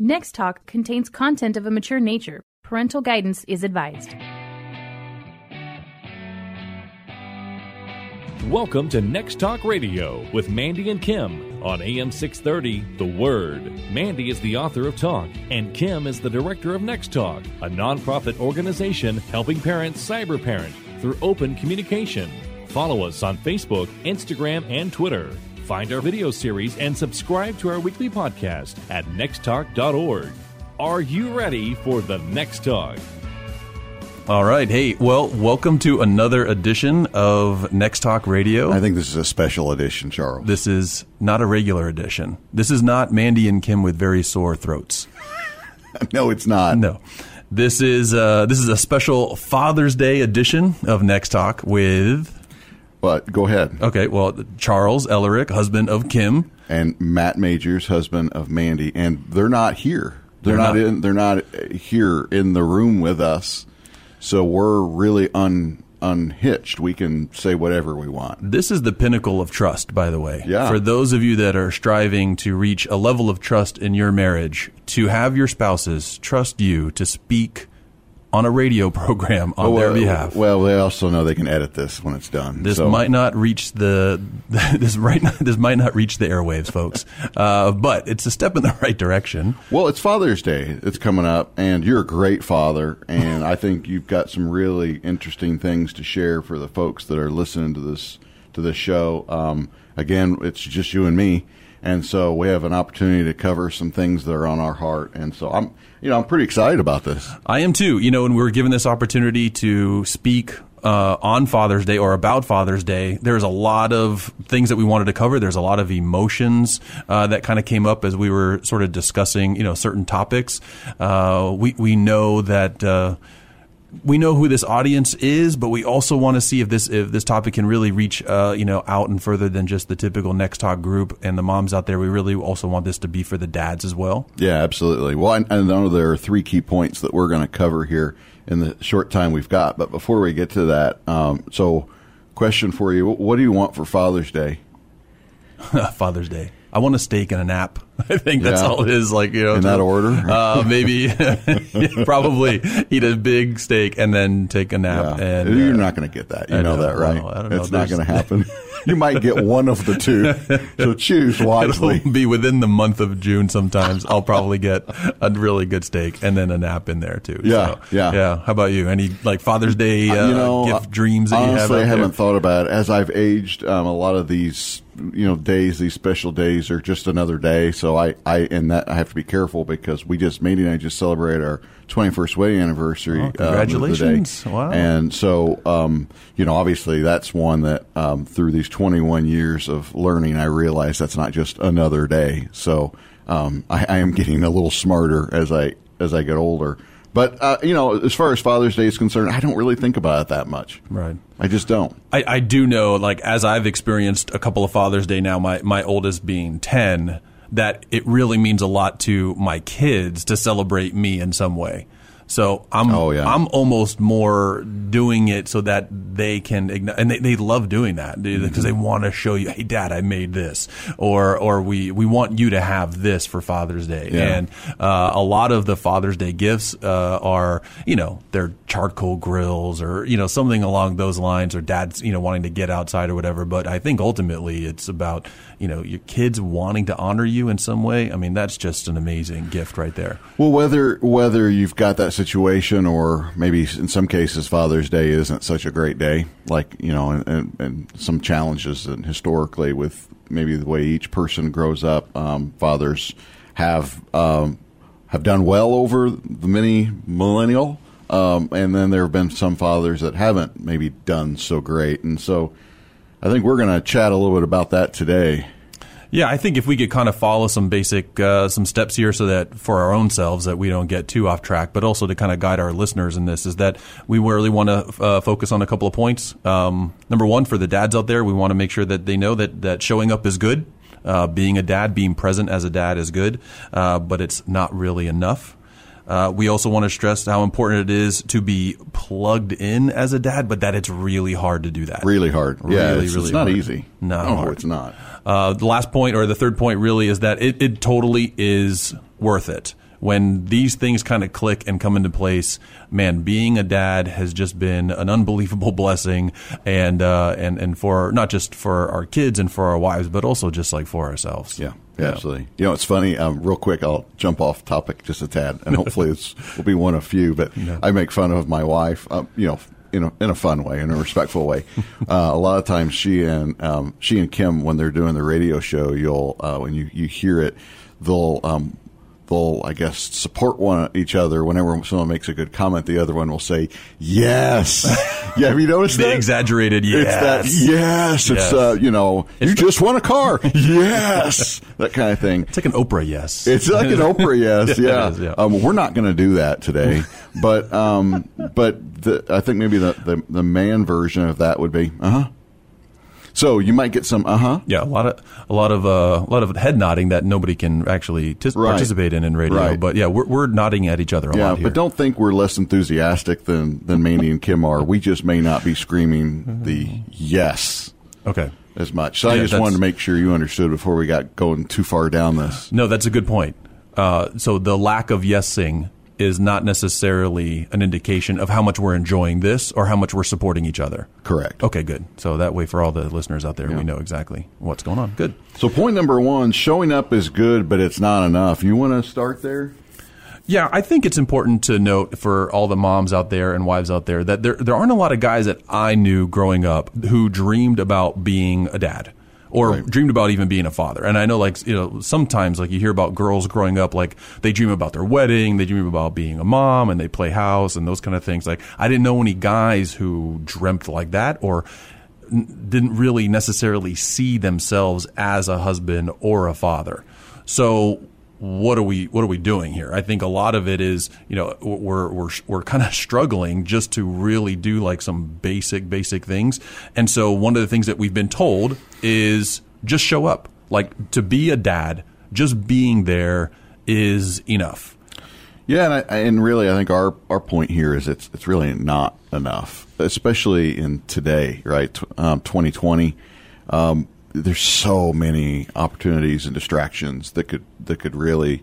Next Talk contains content of a mature nature. Parental guidance is advised. Welcome to Next Talk Radio with Mandy and Kim on AM 630 The Word. Mandy is the author of Talk, and Kim is the director of Next Talk, a nonprofit organization helping parents cyber parent through open communication. Follow us on Facebook, Instagram, and Twitter. Find our video series and subscribe to our weekly podcast at nexttalk.org. Are you ready for the next talk? All right. Hey, well, welcome to another edition of Next Talk Radio. I think this is a special edition, Charles. This is not a regular edition. This is not Mandy and Kim with very sore throats. no, it's not. No. This is uh, this is a special Father's Day edition of Next Talk with but go ahead. Okay, well, Charles Ellerick, husband of Kim, and Matt Majors, husband of Mandy, and they're not here. They're, they're not, not, in. They're not here in the room with us. So we're really un unhitched. We can say whatever we want. This is the pinnacle of trust, by the way. Yeah. For those of you that are striving to reach a level of trust in your marriage, to have your spouses trust you to speak on a radio program on well, their behalf. Well, they also know they can edit this when it's done. This so. might not reach the this might not, this might not reach the airwaves, folks. Uh, but it's a step in the right direction. Well, it's Father's Day. It's coming up, and you're a great father, and I think you've got some really interesting things to share for the folks that are listening to this to this show. Um, again, it's just you and me. And so we have an opportunity to cover some things that are on our heart. And so I'm, you know, I'm pretty excited about this. I am too. You know, when we were given this opportunity to speak uh, on Father's Day or about Father's Day, there's a lot of things that we wanted to cover. There's a lot of emotions uh, that kind of came up as we were sort of discussing, you know, certain topics. Uh, we we know that uh, we know who this audience is, but we also want to see if this if this topic can really reach uh, you know out and further than just the typical Next Talk group and the moms out there. We really also want this to be for the dads as well. Yeah, absolutely. Well, I, I know there are three key points that we're going to cover here in the short time we've got. But before we get to that, um, so question for you: What do you want for Father's Day? Father's Day. I want a steak and a nap. I think that's yeah. all it is. Like you know, in that order. Uh, maybe, probably eat a big steak and then take a nap. Yeah. And you're uh, not going to get that. You know, know, that, right? I don't know. It's not going to happen. you might get one of the two. So choose wisely. It'll be within the month of June. Sometimes I'll probably get a really good steak and then a nap in there too. Yeah, so, yeah, yeah. How about you? Any like Father's Day uh, you know, gift dreams that honestly, you have? I haven't there? thought about it as I've aged. Um, a lot of these you know days these special days are just another day so i i and that i have to be careful because we just Mandy and i just celebrate our 21st wedding anniversary oh, congratulations um, wow and so um, you know obviously that's one that um, through these 21 years of learning i realize that's not just another day so um, I, I am getting a little smarter as i as i get older but uh, you know, as far as Father's Day is concerned, I don't really think about it that much. Right. I just don't. I, I do know, like as I've experienced a couple of Father's Day now, my my oldest being ten, that it really means a lot to my kids to celebrate me in some way. So I'm oh, yeah. I'm almost more doing it so that they can and they, they love doing that because mm-hmm. they want to show you, hey, Dad, I made this, or or we we want you to have this for Father's Day, yeah. and uh, a lot of the Father's Day gifts uh, are you know they're charcoal grills or you know something along those lines, or Dad's you know wanting to get outside or whatever. But I think ultimately it's about you know your kids wanting to honor you in some way. I mean that's just an amazing gift right there. Well, whether whether you've got that situation, or maybe in some cases Father's Day isn't such a great day, like you know, and, and, and some challenges and historically with maybe the way each person grows up, um, fathers have um, have done well over the many millennial, um, and then there have been some fathers that haven't maybe done so great, and so I think we're going to chat a little bit about that today. Yeah, I think if we could kind of follow some basic uh, some steps here, so that for our own selves that we don't get too off track, but also to kind of guide our listeners in this, is that we really want to uh, focus on a couple of points. Um, number one, for the dads out there, we want to make sure that they know that that showing up is good. Uh, being a dad, being present as a dad is good, uh, but it's not really enough. Uh, we also want to stress how important it is to be plugged in as a dad, but that it's really hard to do that. Really hard. Really, yeah, it's, really it's not hard. easy. No, no it's not. Uh, the last point or the third point really is that it, it totally is worth it. When these things kind of click and come into place, man, being a dad has just been an unbelievable blessing, and uh, and and for not just for our kids and for our wives, but also just like for ourselves. Yeah. Yeah, absolutely. You know, it's funny. Um, real quick, I'll jump off topic just a tad, and hopefully this will be one of few. But I make fun of my wife. Um, you know, in a in a fun way, in a respectful way. Uh, a lot of times, she and um, she and Kim, when they're doing the radio show, you'll uh, when you you hear it, they'll um, they'll I guess support one each other. Whenever someone makes a good comment, the other one will say yes. yeah, have you noticed The that? exaggerated It's that yes. yes. It's Yes. uh, you know, you the- just won a car. yes, that kind of thing. It's like an Oprah yes. It's like an Oprah, yes, Yeah, is, yeah. Um, we're not going to do that today, but um, but the, I think maybe the, the the man version of that would be uh huh. So you might get some uh huh. yeah, a lot of a lot of uh, a lot of head nodding that nobody can actually tis- Right. participate in in radio. Right. But yeah, we're, we're nodding at each other a Yeah, lot here. but don't think we're less enthusiastic than than Mandy and Kim are. We just may not be screaming the yes okay. as much. So I just wanted to make sure you understood before we got going too far down this. No, that's a good point. Uh, so the lack of yesing is not necessarily an indication of how much we're enjoying this or how much we're supporting each other. Correct. Okay, good. So that way, for all the listeners out there, we know exactly what's going on. Good. So point number one: showing up is good, but it's not enough. You want to start there? Yeah, I think it's important to note for all the moms out there and wives out there that there there aren't a lot of guys that I knew growing up who dreamed about being a dad or Right. dreamed about even being a father. And I know like you know sometimes like you hear about girls growing up like they dream about their wedding, they dream about being a mom and they play house and those kind of things. Like I didn't know any guys who dreamt like that or n- didn't really necessarily see themselves as a husband or a father. So what are we what are we doing here? I think a lot of it is you know we're we're we're kind of struggling just to really do like some basic basic things. And so one of the things that we've been told is just show up. Like to be a dad, just being there is enough. Yeah, and, I, and really, I think our, our point here is it's it's really not enough, especially in today, right? Um, 2020, um, there's so many opportunities and distractions that could that could really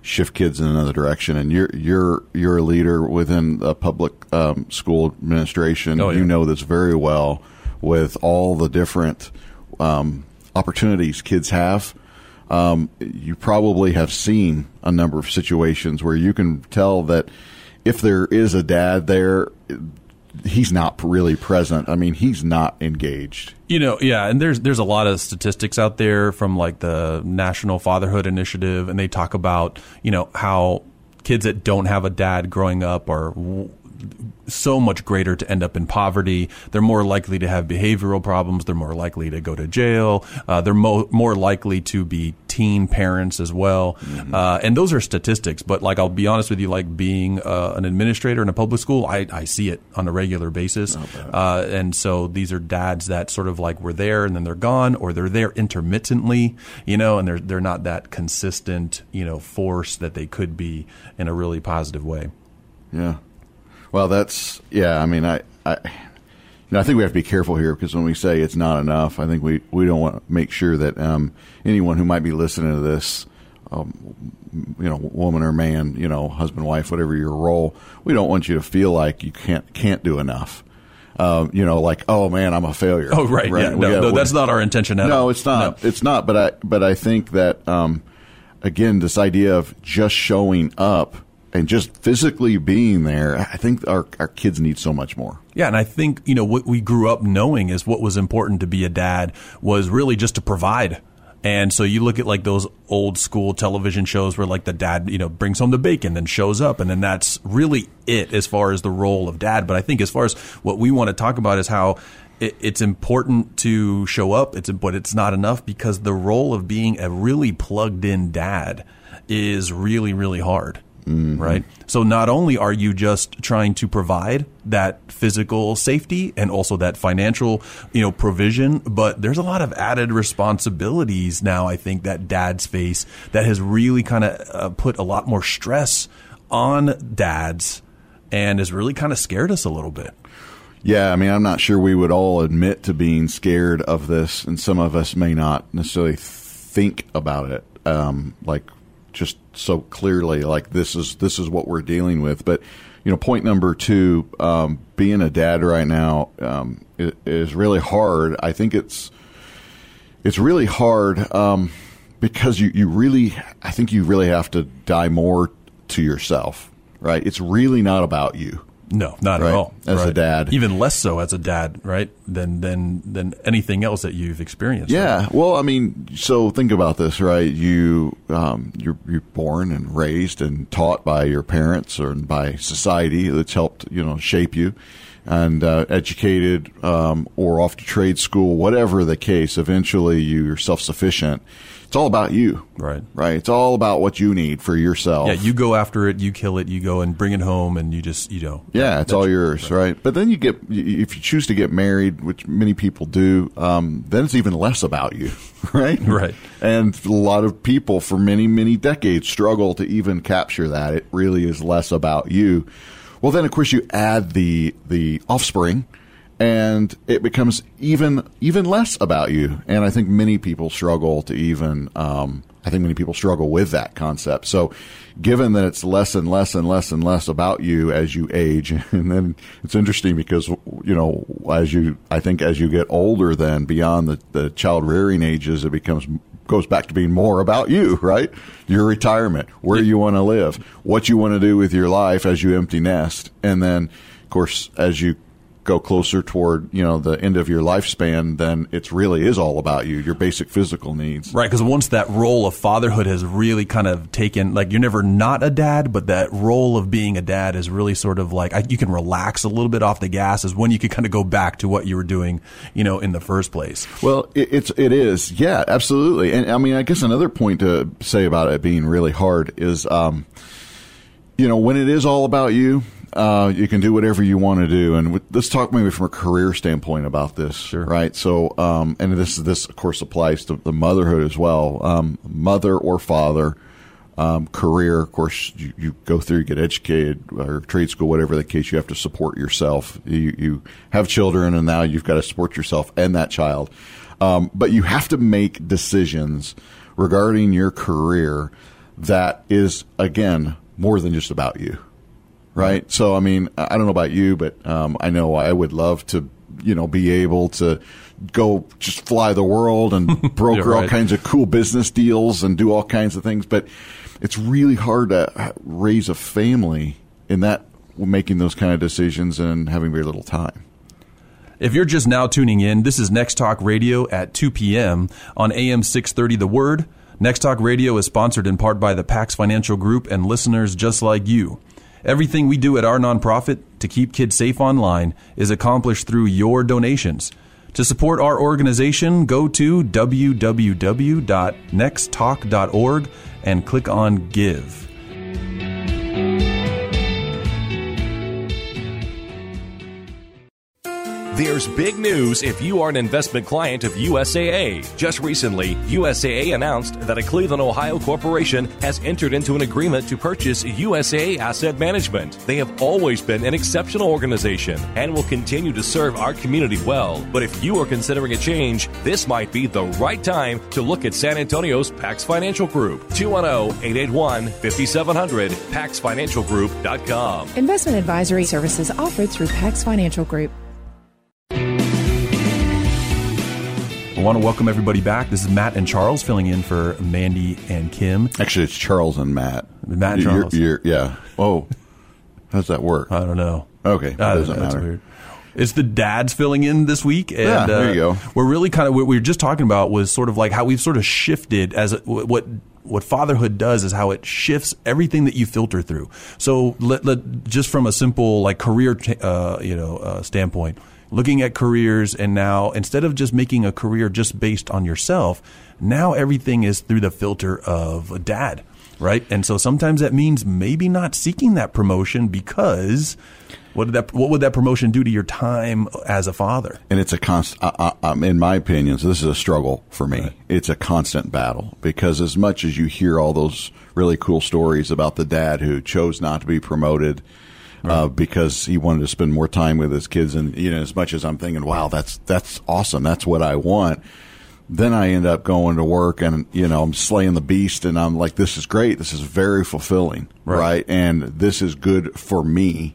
shift kids in another direction. And you're you're you're a leader within a public um, school administration. Oh, yeah. You know this very well with all the different um, opportunities kids have um, you probably have seen a number of situations where you can tell that if there is a dad there, he's not really present. I mean, he's not engaged. You know, yeah, and there's there's a lot of statistics out there from like the National Fatherhood Initiative, and they talk about you know how kids that don't have a dad growing up are so much greater to end up in poverty. They're more likely to have behavioral problems. They're more likely to go to jail. Uh, they're mo- more likely to be teen parents as well. Uh, and those are statistics. But like, I'll be honest with you, like being uh, an administrator in a public school, I, I see it on a regular basis. Uh, and so these are dads that sort of like were there and then they're gone, or they're there intermittently, you know, and they're they're not that consistent, you know, force that they could be in a really positive way. Yeah. Well, that's yeah. I mean, I, I, know, I think we have to be careful here because when we say it's not enough, I think we we don't want to make sure that um, anyone who might be listening to this, um, you know, woman or man, you know, husband, wife, whatever your role, we don't want you to feel like you can't can't do enough. Um, you know, like oh man, I'm a failure. Oh, right. Yeah. We No, no, that's not our intention at all. no, it's not. No. It's not. But I but I think that um, again, this idea of just showing up and just physically being there, I think our our kids need so much more. Yeah, and I think you know what we grew up knowing is what was important to be a dad was really just to provide. And so you look at like those old school television shows where like the dad, you know, brings home the bacon, then shows up, and then that's really it as far as the role of dad. But I think as far as what we want to talk about is how it, it's important to show up. It's but it's not enough because the role of being a really plugged in dad is really really hard right? So not only are you just trying to provide that physical safety and also that financial, you know, provision, but there's a lot of added responsibilities now. I think that dads face that has really kind of uh, put a lot more stress on dads and has really kind of scared us a little bit. Yeah, I mean, I'm not sure we would all admit to being scared of this, and some of us may not necessarily think about it, um, like just so clearly like this is this is what we're dealing with. But you know, point number two, um, being a dad right now um, is, really hard. I think it's it's really hard um, because you, you really I think you really have to die more to yourself. Right? It's really not about you. No, not Right. at all. As a dad. even less so as a dad, right? Than than than anything else that you've experienced. Yeah, well, I mean, so think about this, right? You um, you're you're born and raised and taught by your parents or by society that's helped you know shape you, and uh, educated um, or off to trade school, whatever the case. Eventually, you're self sufficient. It's all about you, Right. Right. It's all about what you need for yourself. Yeah, you go after it, you kill it, you go and bring it home, and you just you know. Yeah, it's all yours, right. But then you get, if you choose to get married, which many people do, um, then it's even less about you, right? Right. And a lot of people for many, many decades struggle to even capture that. It really is less about you. Well, then of course you add the the offspring, and it becomes even even less about you. And I think many people struggle to even. Um, I think many people struggle with that concept. So, given that it's less and less and less and less about you as you age, and then it's interesting because you know as you I think as you get older, then beyond the, the child rearing ages, it becomes goes back to being more about you, right? Your retirement, where you want to live, what you want to do with your life as you empty nest, and then of course as you go closer toward you know the end of your lifespan, then it really is all about you, your basic physical needs. Right, because once that role of fatherhood has really kind of taken, like you're never not a dad, but that role of being a dad is really sort of like I, you can relax a little bit off the gas, is when you can kind of go back to what you were doing, you know, in the first place. Well, it, it's it is, yeah, absolutely. And I mean, I guess another point to say about it being really hard is, um, you know, when it is all about you, uh, you can do whatever you want to do. And with, let's talk maybe from a career standpoint about this, Sure. right? So, um, and this this of course applies to the motherhood as well. Um, mother or father. Um, career, of course, you, you go through, get educated, or trade school, whatever the case. You have to support yourself. You, you have children, and now you've got to support yourself and that child. Um, but you have to make decisions regarding your career that is, again, more than just about you right? So, I mean, I don't know about you, but um, I know I would love to, you know, be able to go just fly the world and broker all kinds of cool business deals and do all kinds of things. But it's really hard to raise a family in that making those kind of decisions and having very little time. If you're just now tuning in, this is Next Talk Radio at 2 p.m. on AM 630 The Word. Next Talk Radio is sponsored in part by the Pax Financial Group and listeners just like you. Everything we do at our nonprofit to keep kids safe online is accomplished through your donations. To support our organization, go to www.nexttalk.org and click on Give. There's big news if you are an investment client of USAA. Just recently, USAA announced that a Cleveland, Ohio corporation has entered into an agreement to purchase USAA Asset Management. They have always been an exceptional organization and will continue to serve our community well. But if you are considering a change, this might be the right time to look at San Antonio's Pax Financial Group. oh, 210 881 5700, paxfinancialgroup.com. Investment advisory services offered through Pax Financial Group. I want to welcome everybody back. This is Matt and Charles filling in for Mandy and Kim. Actually, it's Charles and Matt. Matt and You're- Charles. you're- yeah. Oh, how's that work? I don't know. Okay, I don't doesn't know. It's matter. weird. It's the dads filling in this week, and Yeah, there uh, you go. We're really kind of what we were just talking about was sort of like how we've sort of shifted as a, what what fatherhood does is how it shifts everything that you filter through. So let, let just from a simple like career t- uh, you know uh, standpoint, looking at careers, and now instead of just making a career just based on yourself, now everything is through the filter of a dad. Right, and so sometimes that means maybe not seeking that promotion because what did that? What would that promotion do to your time as a father? and it's a constant. Uh, uh, um, in my opinion, so this is a struggle for me. It's a constant battle because as much as you hear all those really cool stories about the dad who chose not to be promoted uh, because he wanted to spend more time with his kids, and you know, as much as I'm thinking, wow, that's that's awesome, that's what I want. then I end up going to work and you know I'm slaying the beast and I'm like this is great this is very fulfilling Right. right, and this is good for me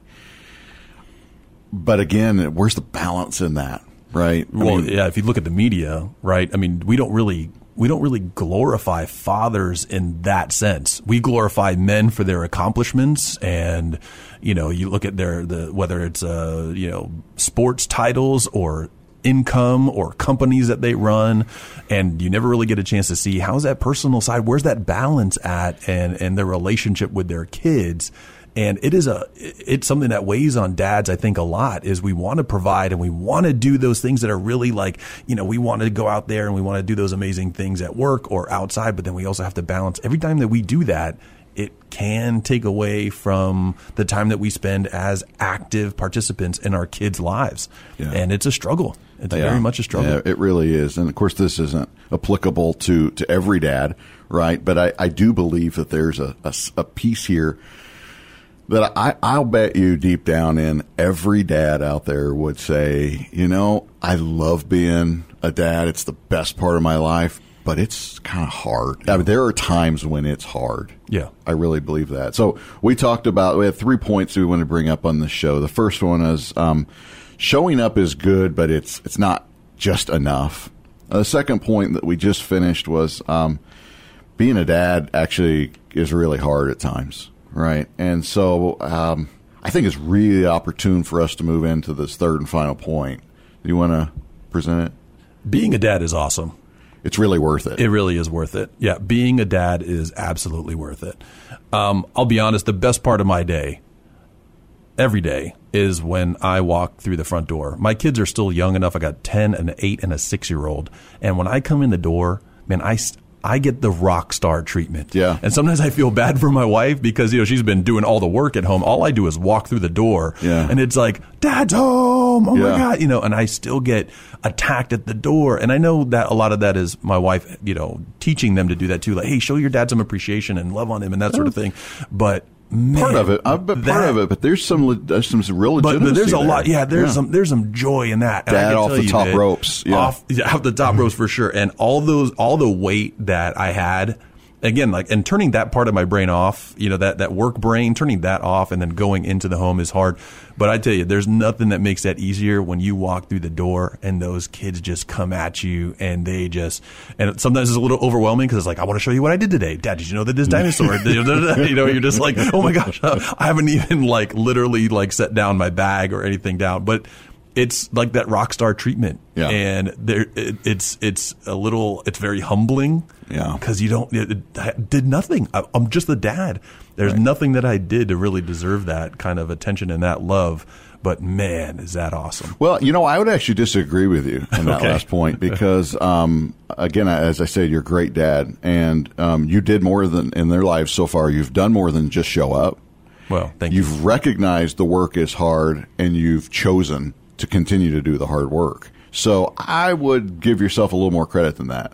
but again where's the balance in that right I Well, mean, yeah. If you look at the media, right? I mean, we don't really we don't really glorify fathers in that sense. We glorify men for their accomplishments, and you know, you look at their the whether it's uh you know sports titles or income or companies that they run and you never really get a chance to see how's that personal side where's that balance at and and their relationship with their kids. And it is a it's something that weighs on dads i think a lot is we want to provide and we want to do those things that are really like you know we want to go out there and we want to do those amazing things at work or outside but then we also have to balance. Every time that we do that it can take away from the time that we spend as active participants in our kids lives Yeah. and it's a struggle it's Yeah. very much a struggle Yeah, it really is. And of course, this isn't applicable to, to every dad, right? But I, I do believe that there's a a piece here that I, I'll bet you deep down in every dad out there would say, you know, I love being a dad. It's the best part of my life, but it's kind of hard. I mean, there are times when it's hard. Yeah. I really believe that. So we talked about we had three points we want to bring up on the show. The first one is um, showing up is good, but it's it's not just enough. Uh, the second point that we just finished was um, being a dad actually is really hard at times, right? And so um, I think it's really opportune for us to move into this third and final point. Do you want to present it? being a dad is awesome It's really worth it. It really is worth it. Yeah, being a dad is absolutely worth it. Um, I'll be honest, the best part of my day, every day, is when I walk through the front door. My kids are still young enough. I got 10, an 8, and a 6 year old. And when I come in the door, man, I, I get the rock star treatment. Yeah. And sometimes I feel bad for my wife because, you know, she's been doing all the work at home. All I do is walk through the door. Yeah. And it's like, Dad's home. Oh my God. You know, and I still get attacked at the door. And I know that a lot of that is my wife, you know, teaching them to do that too. Like, hey, show your dad some appreciation and love on him and that sort of thing. But man, part of it, I bet part of it, but there's some there's some real but, legitimacy but there's a there. lot, yeah. There's some there's some joy in that. And I Dad off the top that ropes, yeah. off, yeah, off the top ropes for sure. And all those all the weight that I had, again, like and turning that part of my brain off, you know, that that work brain, turning that off, and then going into the home is hard. But I tell you, there's nothing that makes that easier when you walk through the door and those kids just come at you and they just and sometimes it's a little overwhelming because it's like I want to show you what I did today, Dad. Did you know that this dinosaur? you know, you're just like, oh my gosh, I haven't even like literally like set down my bag or anything down, but it's like that rock star treatment, Yeah. and there it, it's it's a little it's very humbling, Yeah. because you don't it, it- did nothing. I, I'm just the dad. There's nothing that I did to really deserve that kind of attention and that love. But man, is that awesome? Well, you know, I would actually disagree with you on that Okay. last point because, um, again, as I said, you're a great dad, and um, you did more than in their lives so far. You've done more than just show up. Well, thank you. You've recognized the work is hard, and you've chosen to continue to do the hard work. So I would give yourself a little more credit than that.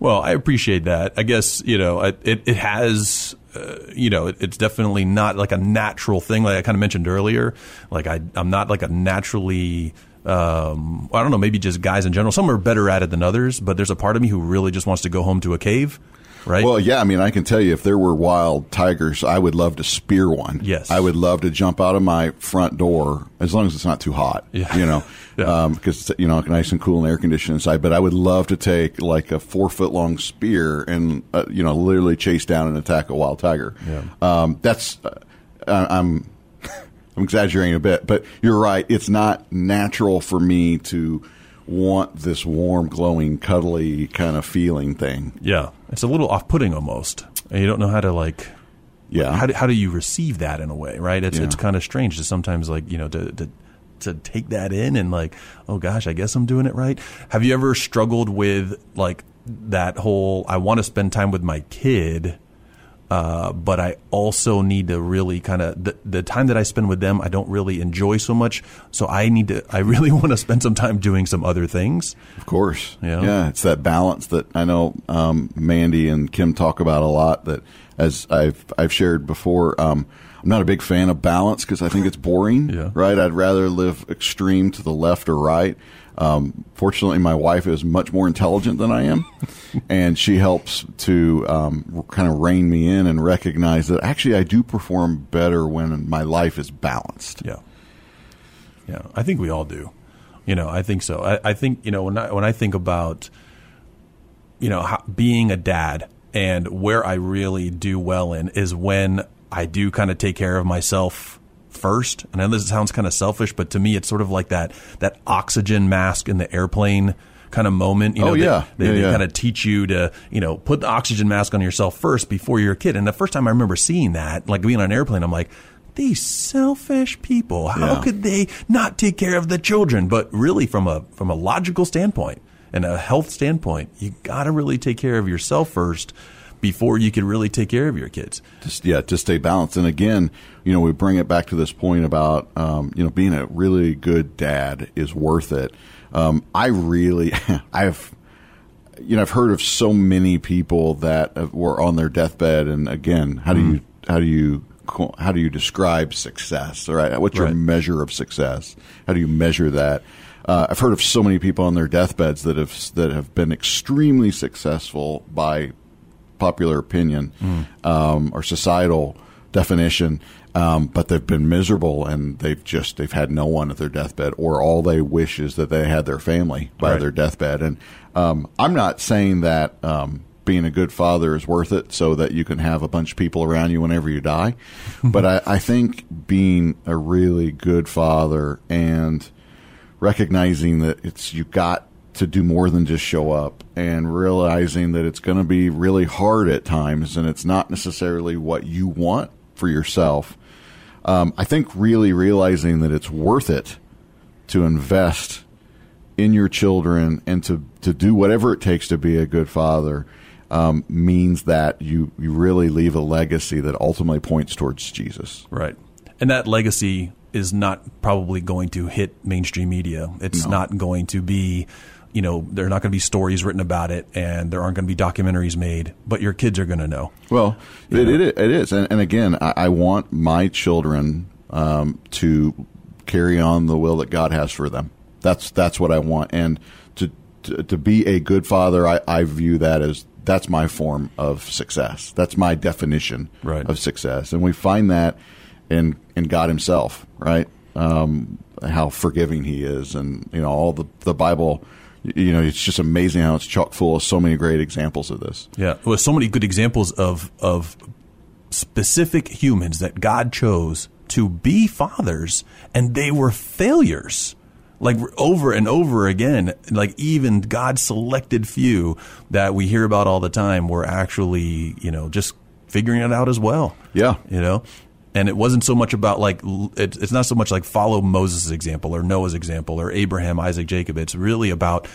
Well, I appreciate that. I guess you know it. It, has. Uh, you know, it, it's definitely not like a natural thing, like I kind of mentioned earlier. Like I, I'm not like a naturally. Um, I don't know. Maybe just guys in general. Some are better at it than others, but there's a part of me who really just wants to go home to a cave, right? Well, yeah, I mean, I can tell you if there were wild tigers, I would love to spear one. Yes. I would love to jump out of my front door as long as it's not too hot. Yeah. You know, Yeah. because it's you know nice and cool and air conditioned inside. But I would love to take like a four foot long spear and uh, you know literally chase down and attack a wild tiger. Yeah. Um, that's uh, I'm I'm exaggerating a bit, but you're right. It's not natural for me to want this warm, glowing, cuddly kind of feeling thing. yeah, it's a little off-putting almost, and you don't know how to like. Yeah. How do, how do you receive that in a way, right? It's Yeah. it's kind of strange to sometimes like you know to, to to take that in and like oh gosh, I guess I'm doing it right. Have you ever struggled with like that whole I want to spend time with my kid, uh, but I also need to really kind of the, the time that I spend with them I don't really enjoy so much, so I need to I really want to spend some time doing some other things. Of course. Yeah. Yeah. It's that balance that I know um, Mandy and Kim talk about a lot that as I've I've shared before. Um, I'm not a big fan of balance because I think it's boring. Yeah. Right. I'd rather live extreme to the left or right. Um, fortunately, my wife is much more intelligent than I am, and she helps to um, kind of rein me in and recognize that actually I do perform better when my life is balanced. Yeah. Yeah. I think we all do. You know, I think so. I, I think, you know, when I, when I think about, you know, how, being a dad and where I really do well in is when I do kind of take care of myself first. And I know this sounds kind of selfish, but to me, it's sort of like that, that oxygen mask in the airplane kind of moment. You oh, know, Oh, they- yeah. they, Yeah, they yeah. kind of teach you to, you know, put the oxygen mask on yourself first before you're a kid. And the first time I remember seeing that, like being on an airplane, I'm like, these selfish people, how Yeah. could they not take care of the children? But really from a, from a logical standpoint and a health standpoint, you got to really take care of yourself first before you can really take care of your kids. just yeah to stay balanced. And again you know we bring it back to this point about um, you know being a really good dad is worth it. Um, i really i've you know i've heard of so many people that were on their deathbed. And again how do you how do you how do you describe success? Right. What's your measure of success? How do you measure that? Uh, I've heard of so many people on their deathbeds that have that have been extremely successful by popular opinion um, or societal definition, um, but they've been miserable and they've just they've had no one at their deathbed, or all they wish is that they had their family by Right. their deathbed. And um, I'm not saying that. Um, being a good father is worth it so that you can have a bunch of people around you whenever you die. but I, I think being a really good father and recognizing that it's you got to do more than just show up and realizing that it's going to be really hard at times and it's not necessarily what you want for yourself. Um, I think really realizing that it's worth it to invest in your children and to, to do whatever it takes to be a good father um, means that you, you really leave a legacy that ultimately points towards Jesus. Right. And that legacy is not probably going to hit mainstream media. It's not going to be, you know, there are not going to be stories written about it and there aren't going to be documentaries made, but your kids are going to know. Well, it, it, it is. And, and again, I, I want my children um, to carry on the will that God has for them. That's that's what I want. And to to, to be a good father, I, I view that as that's my form of success. That's my definition Right. of success. And we find that in in God Himself, right? Um, how forgiving He is, and you know all the the Bible. You know, it's just amazing how it's chock full of so many great examples of this. Yeah. With so many good examples of, of specific humans that God chose to be fathers and they were failures. Like over and over again, like even God selected few that we hear about all the time were actually, you know, just figuring it out as well. Yeah. You know? And it wasn't so much about like, it's not so much like follow Moses' example or Noah's example or Abraham, Isaac, Jacob. It's really about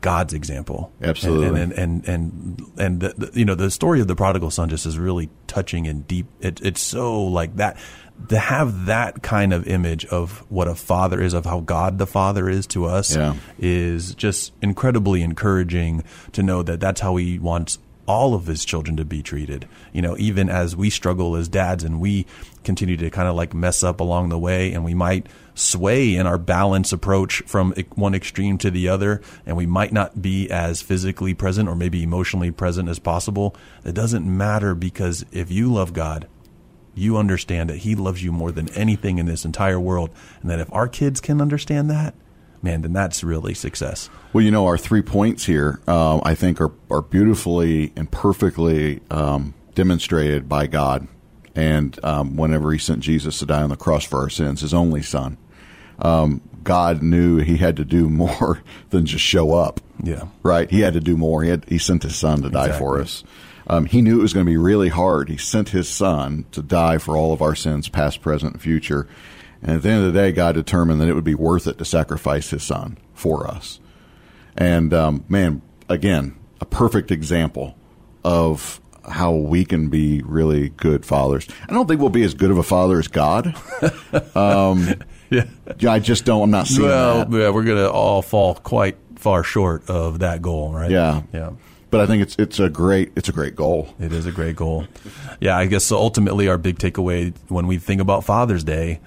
God's example. Absolutely. And, and, and, and, and the, the, you know, the story of the prodigal son just is really touching and deep. It, it's so like that, to have that kind of image of what a father is, of how God the father is to us Yeah. is just incredibly encouraging to know that that's how he wants all of his children to be treated. You know, even as we struggle as dads and we continue to kind of like mess up along the way and we might sway in our balance approach from one extreme to the other and we might not be as physically present or maybe emotionally present as possible. It doesn't matter because if you love God, you understand that he loves you more than anything in this entire world and that if our kids can understand that, man, then that's really success. Well, you know, our three points here, um, I think, are, are beautifully and perfectly um, demonstrated by God. And um, whenever He sent Jesus to die on the cross for our sins, His only Son, um, God knew He had to do more than just show up. Yeah. Right? He had to do more. He had He sent His Son to die for us. Um, he knew it was going to be really hard. He sent His Son to die for all of our sins, past, present, and future. And at the end of the day, God determined that it would be worth it to sacrifice His Son for us. And um, man, again, a perfect example of how we can be really good fathers. I don't think we'll be as good of a father as God. Yeah. Yeah, I just don't. I'm not seeing Well, that. yeah, we're going to all fall quite far short of that goal, right? Yeah. Yeah. but I think it's it's a great it's a great goal. It is a great goal. Yeah, I guess so. Ultimately, our big takeaway when we think about Father's Day,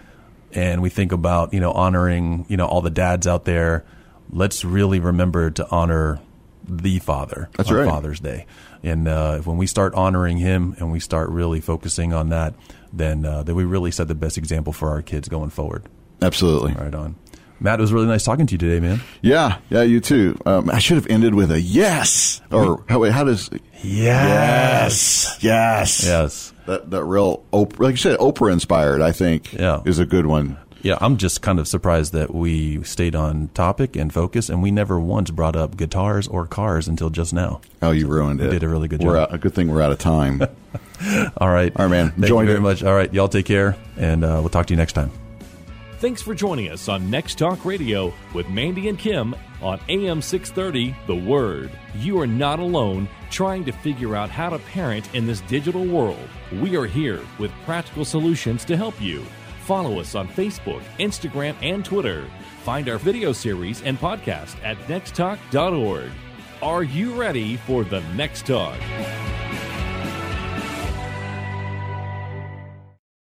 and we think about you know honoring you know all the dads out there, let's really remember to honor the father That's on right. Father's Day. And uh, when we start honoring him and we start really focusing on that, then uh, then we really set the best example for our kids going forward. Absolutely. Right on. Matt, it was really nice talking to you today, man. Yeah, yeah, you too. Um, I should have ended with a yes. Or how, wait, how does yes, yes, Yes. That that real Oprah, like you said, Oprah inspired. I think Yeah. is a good one. Yeah, I'm just kind of surprised that we stayed on topic and focus, and we never once brought up guitars or cars until just now. Oh, you ruined it. did a really good We're job. Out, a good thing we're out of time. All right. All right, man. Thank Enjoyed you very it. much. All right. Y'all take care, and uh, we'll talk to you next time. Thanks for joining us on Next Talk Radio with Mandy and Kim on AM 630 The Word. You are not alone trying to figure out how to parent in this digital world. We are here with practical solutions to help you. Follow us on Facebook, Instagram, and Twitter. Find our video series and podcast at nexttalk.org. Are you ready for the next talk?